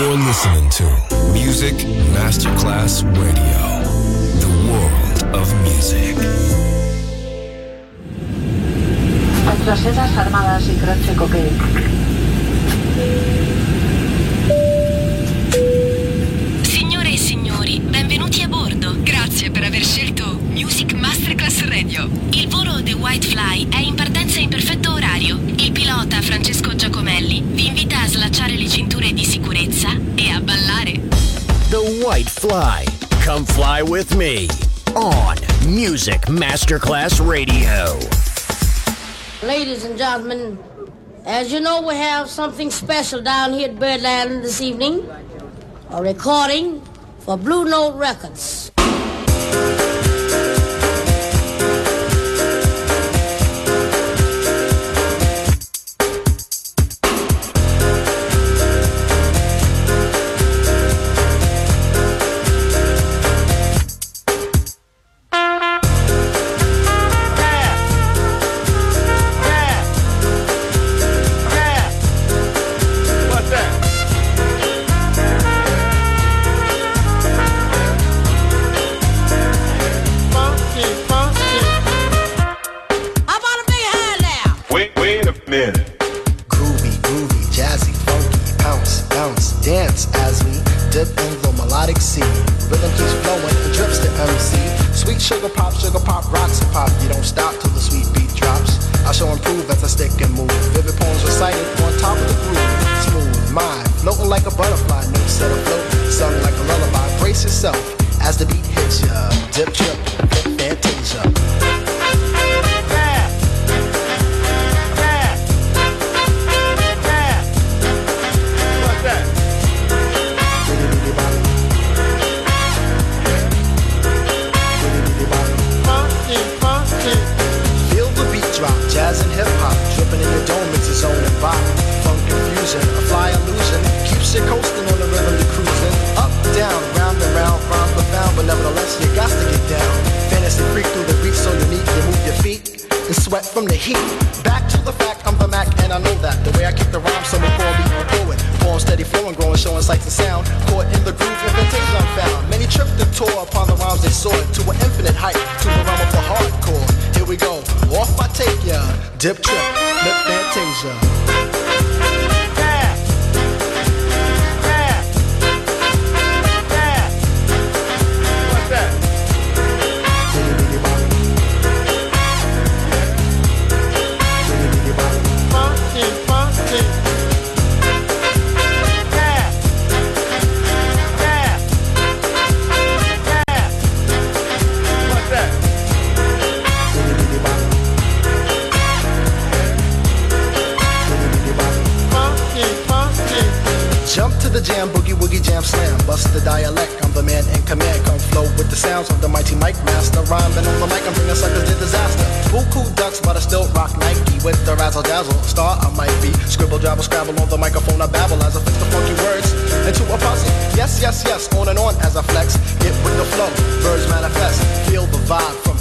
You're listening to Music Masterclass Radio, the world of music. Las armadas y croche cocaine. Classic Masterclass Radio. Il volo The White Fly è in partenza in perfetto orario. Il pilota Francesco Giacomelli vi invita a slacciare le cinture di sicurezza e a ballare. The White Fly. Come fly with me. On Music Masterclass Radio. Ladies and gentlemen, as you know, we have something special down here at Birdland this evening. A recording for Blue Note Records.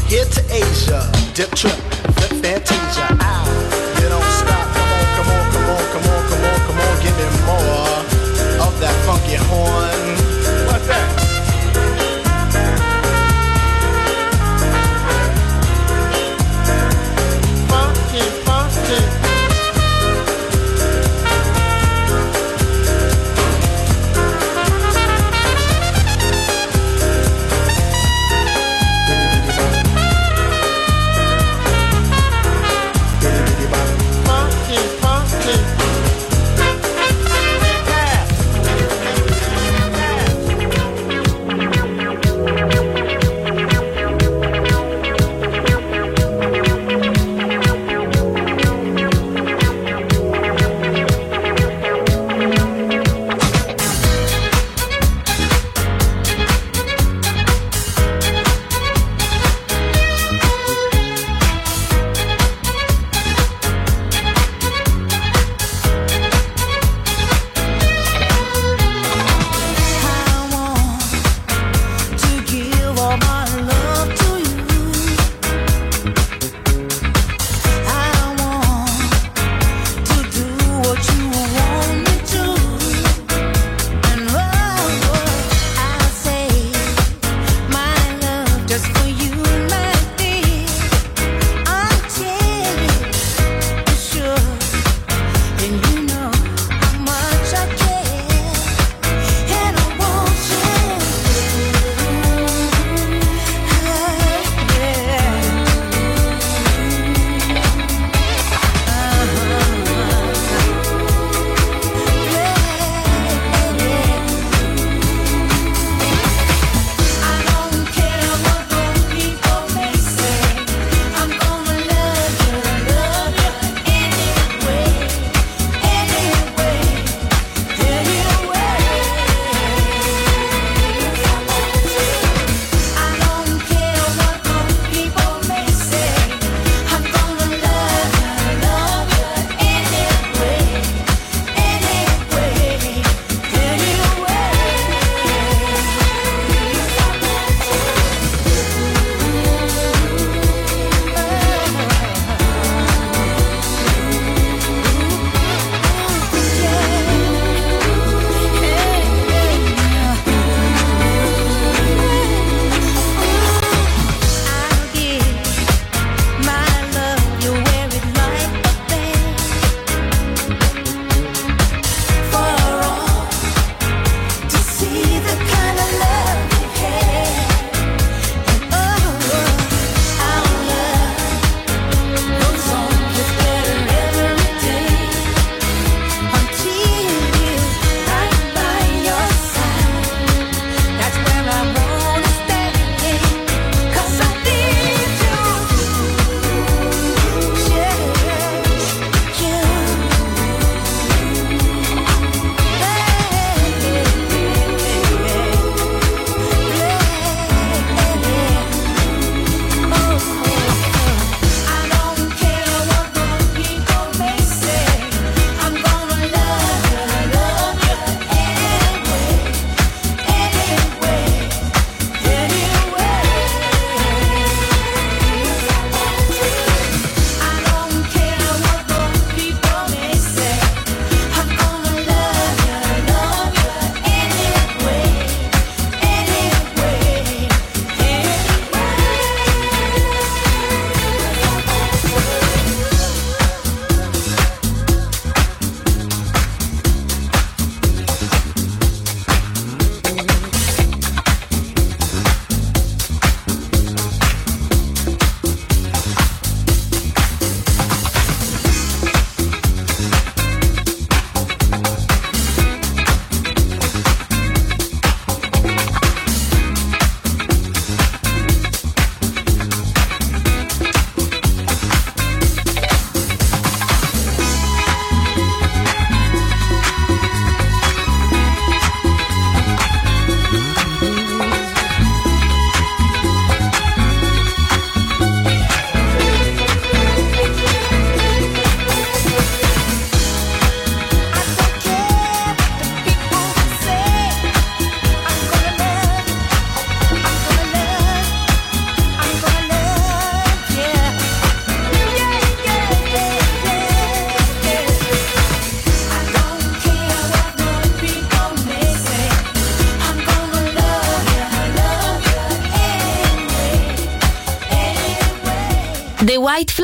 Here to Asia, dip trip.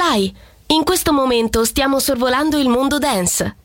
Fly. In questo momento stiamo sorvolando il mondo dance.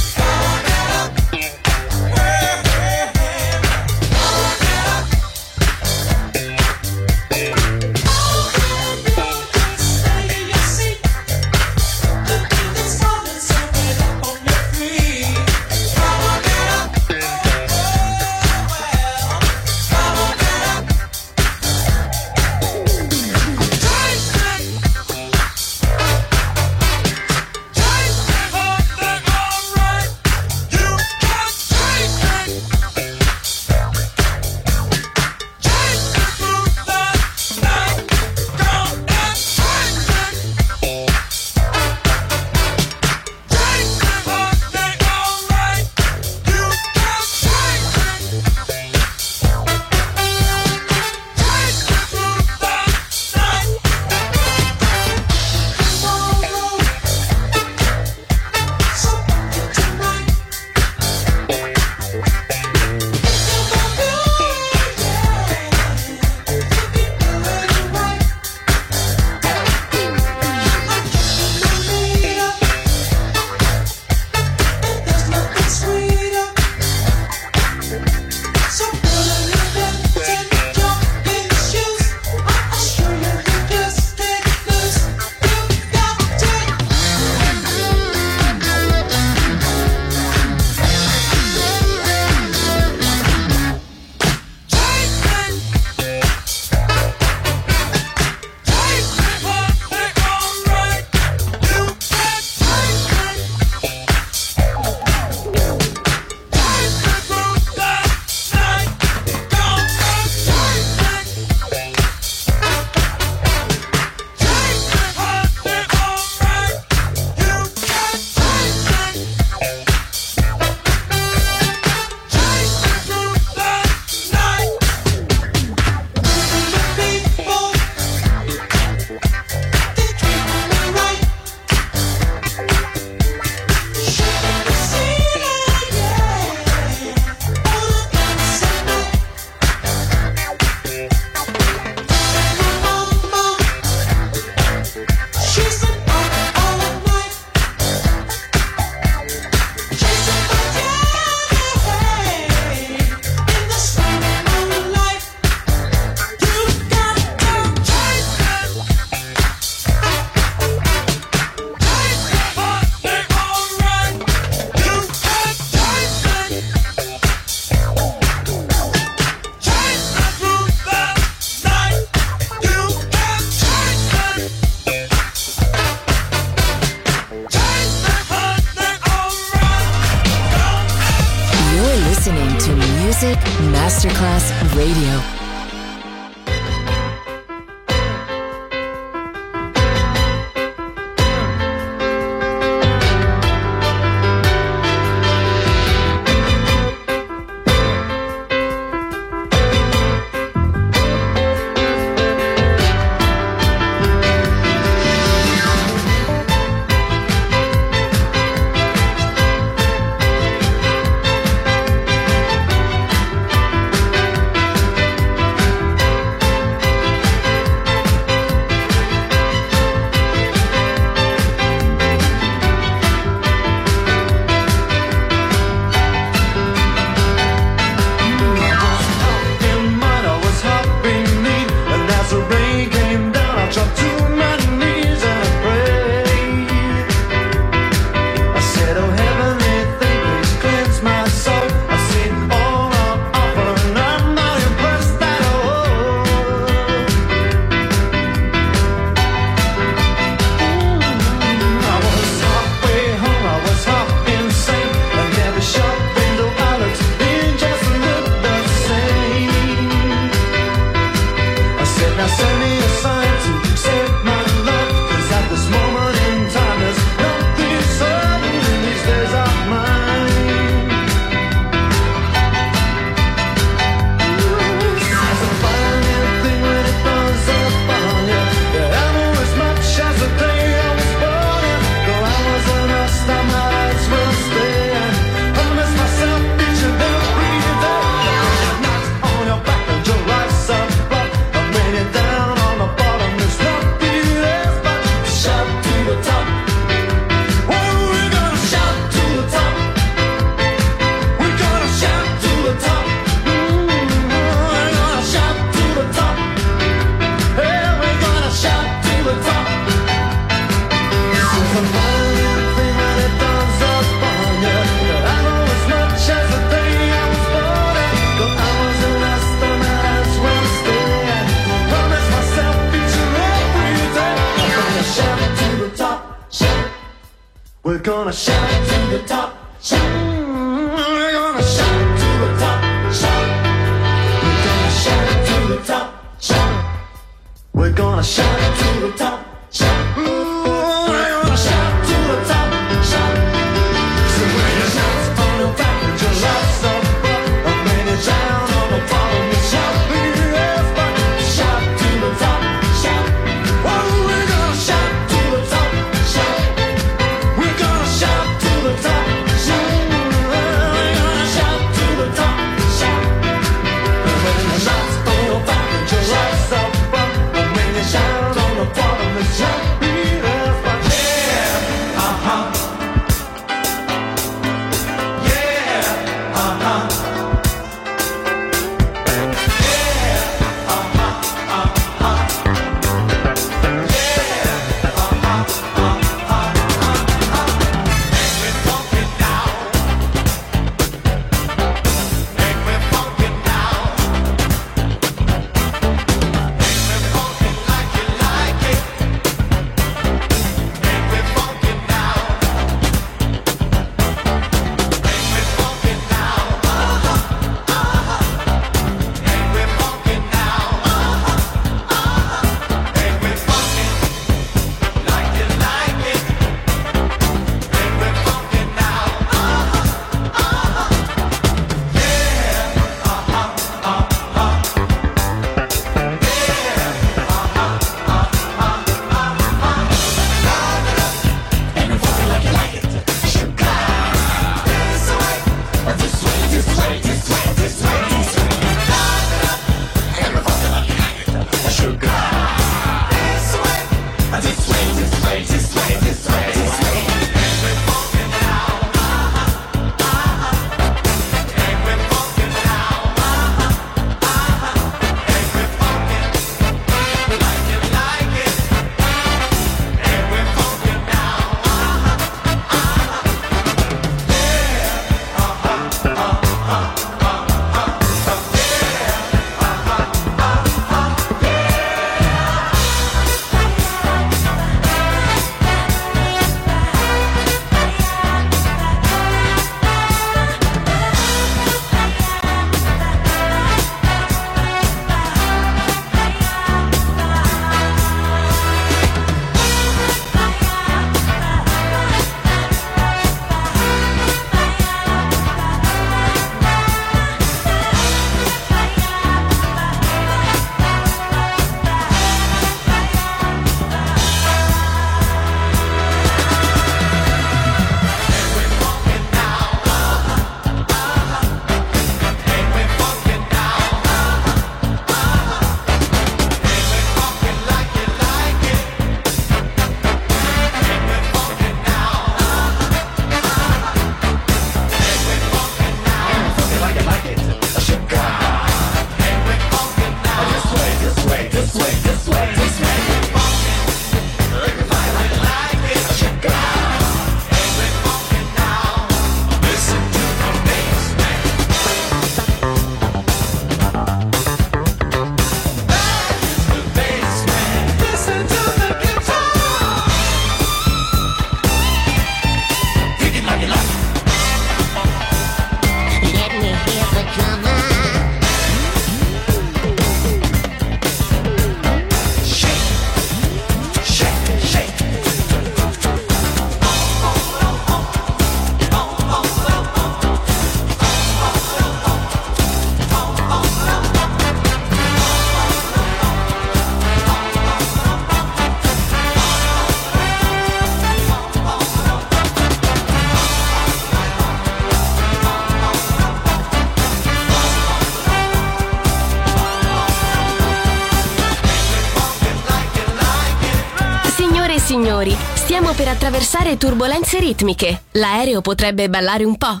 per attraversare turbulenze ritmiche. L'aereo potrebbe ballare un po'.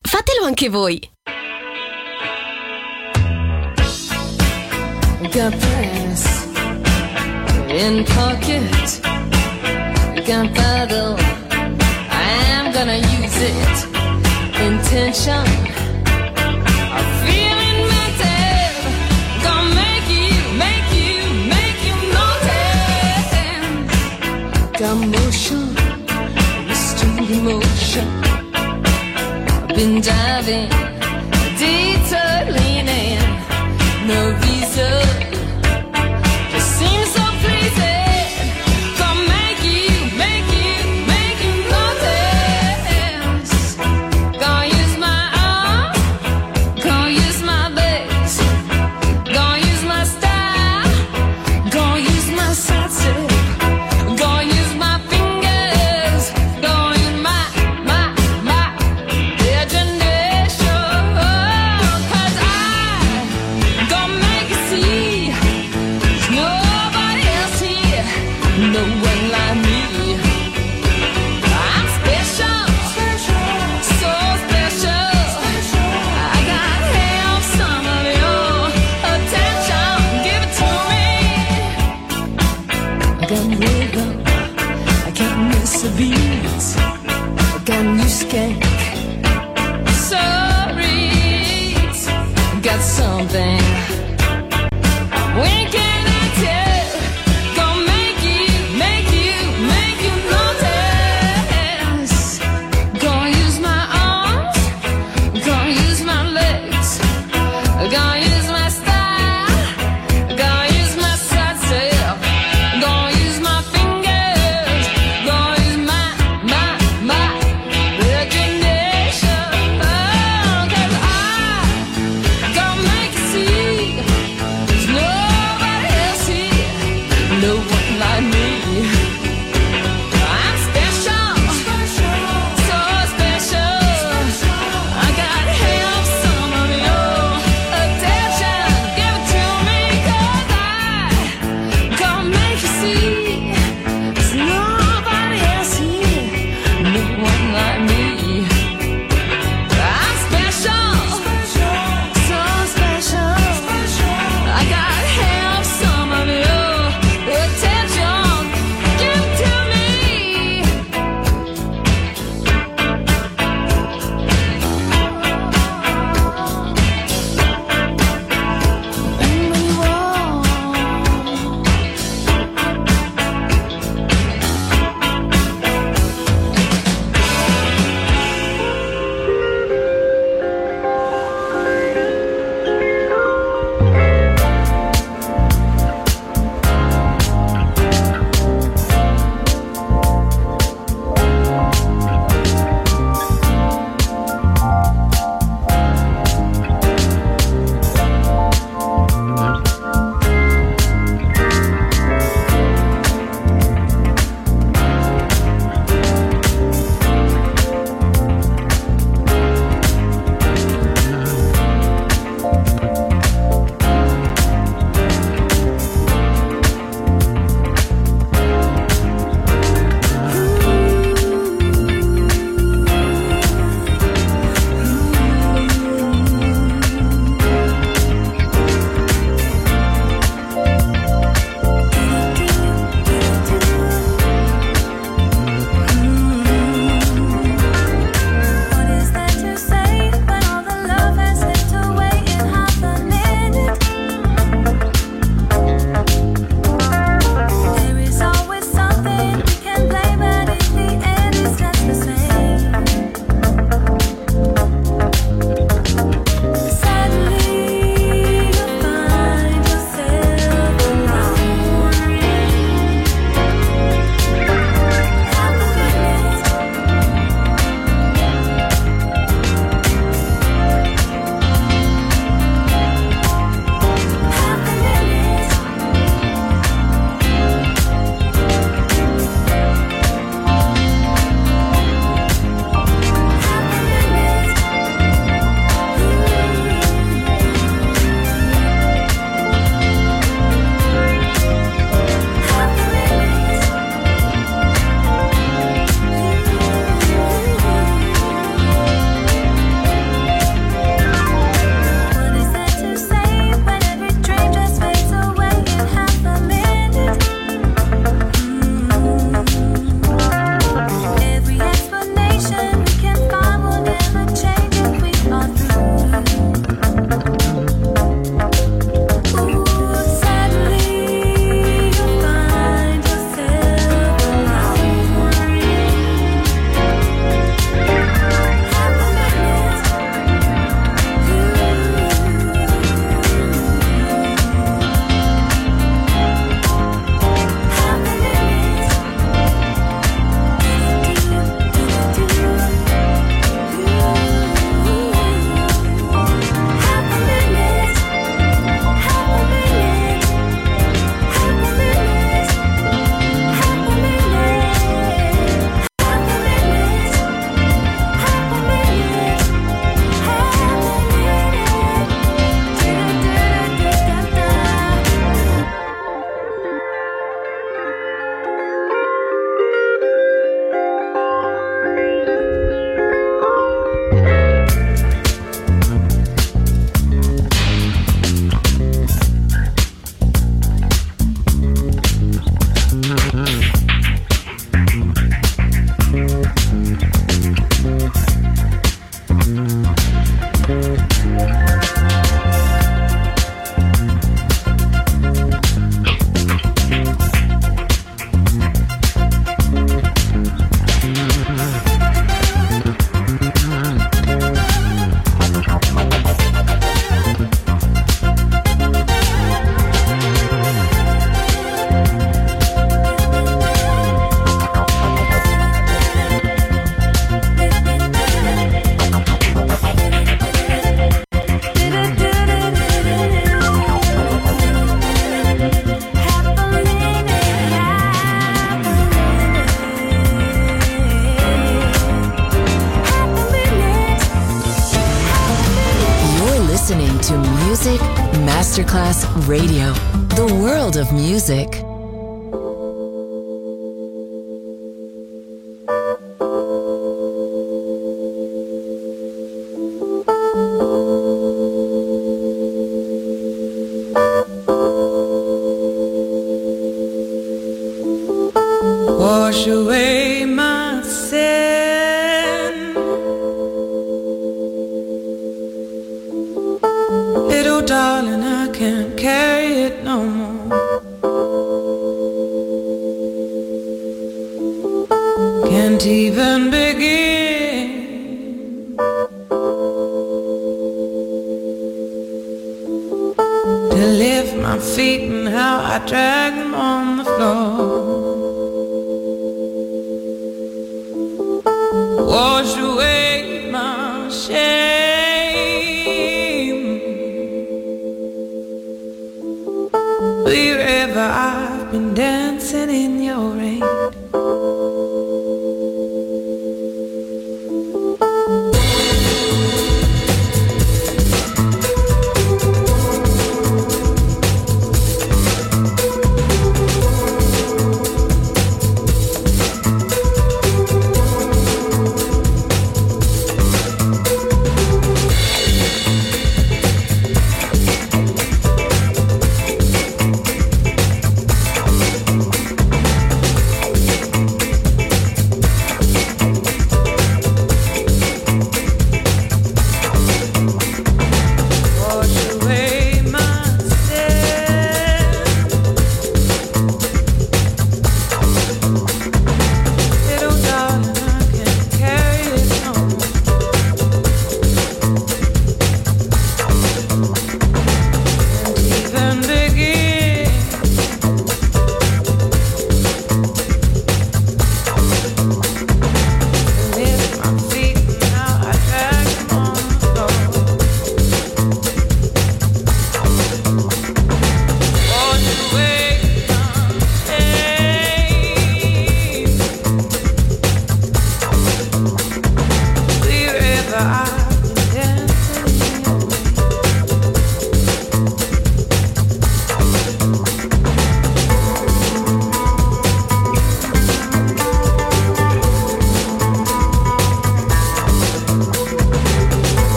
Fatelo anche voi. Got brass in pocket. Got battle. I'm gonna use it. Intention. been diving